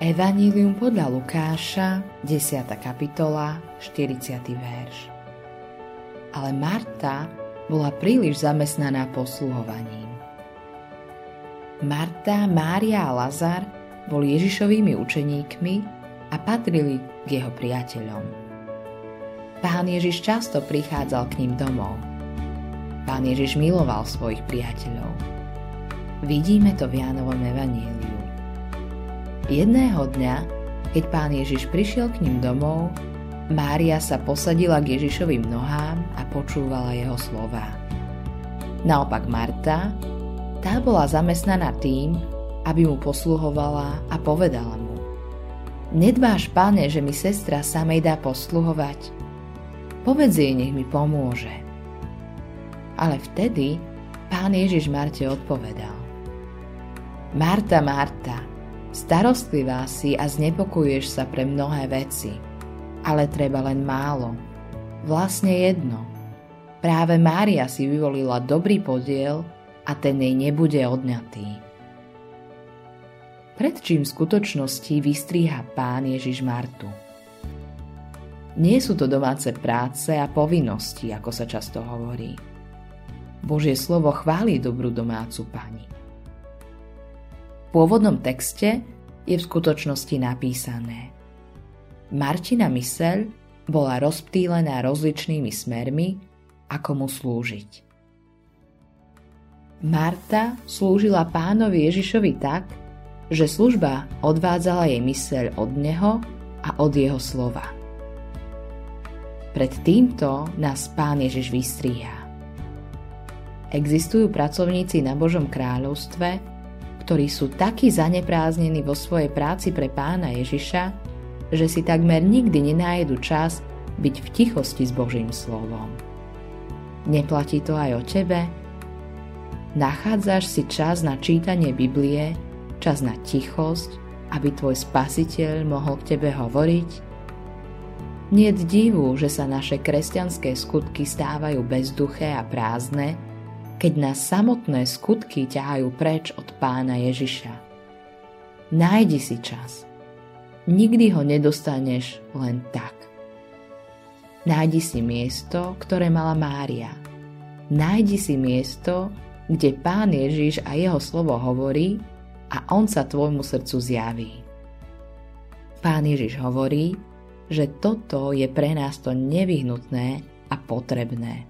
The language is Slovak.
Evanílium podľa Lukáša, 10. kapitola, 40. verš. Ale Marta bola príliš zamestnaná posluhovaním. Marta, Mária a Lazar boli Ježišovými učeníkmi a patrili k jeho priateľom. Pán Ježiš často prichádzal k ním domov. Pán Ježiš miloval svojich priateľov Vidíme to v Jánovom evaníliu. Jedného dňa, keď pán Ježiš prišiel k ním domov, Mária sa posadila k Ježišovým nohám a počúvala jeho slova. Naopak Marta, tá bola zamestnaná tým, aby mu posluhovala a povedala mu Nedbáš, pane, že mi sestra samej dá posluhovať? Povedz jej, nech mi pomôže. Ale vtedy pán Ježiš Marte odpovedal Marta, Marta, starostlivá si a znepokojuješ sa pre mnohé veci, ale treba len málo. Vlastne jedno. Práve Mária si vyvolila dobrý podiel a ten jej nebude odňatý. Pred čím v skutočnosti vystríha pán Ježiš Martu? Nie sú to domáce práce a povinnosti, ako sa často hovorí. Božie slovo chváli dobrú domácu pani pôvodnom texte je v skutočnosti napísané. Martina myseľ bola rozptýlená rozličnými smermi, ako mu slúžiť. Marta slúžila pánovi Ježišovi tak, že služba odvádzala jej myseľ od neho a od jeho slova. Pred týmto nás pán Ježiš vystríha. Existujú pracovníci na Božom kráľovstve, ktorí sú takí zanepráznení vo svojej práci pre pána Ježiša, že si takmer nikdy nenájdu čas byť v tichosti s Božím slovom. Neplatí to aj o tebe? Nachádzaš si čas na čítanie Biblie, čas na tichosť, aby tvoj spasiteľ mohol k tebe hovoriť? Nie divu, že sa naše kresťanské skutky stávajú bezduché a prázdne, keď nás samotné skutky ťahajú preč od pána Ježiša. Nájdi si čas. Nikdy ho nedostaneš len tak. Nájdi si miesto, ktoré mala Mária. Nájdi si miesto, kde pán Ježiš a jeho slovo hovorí a on sa tvojmu srdcu zjaví. Pán Ježiš hovorí, že toto je pre nás to nevyhnutné a potrebné.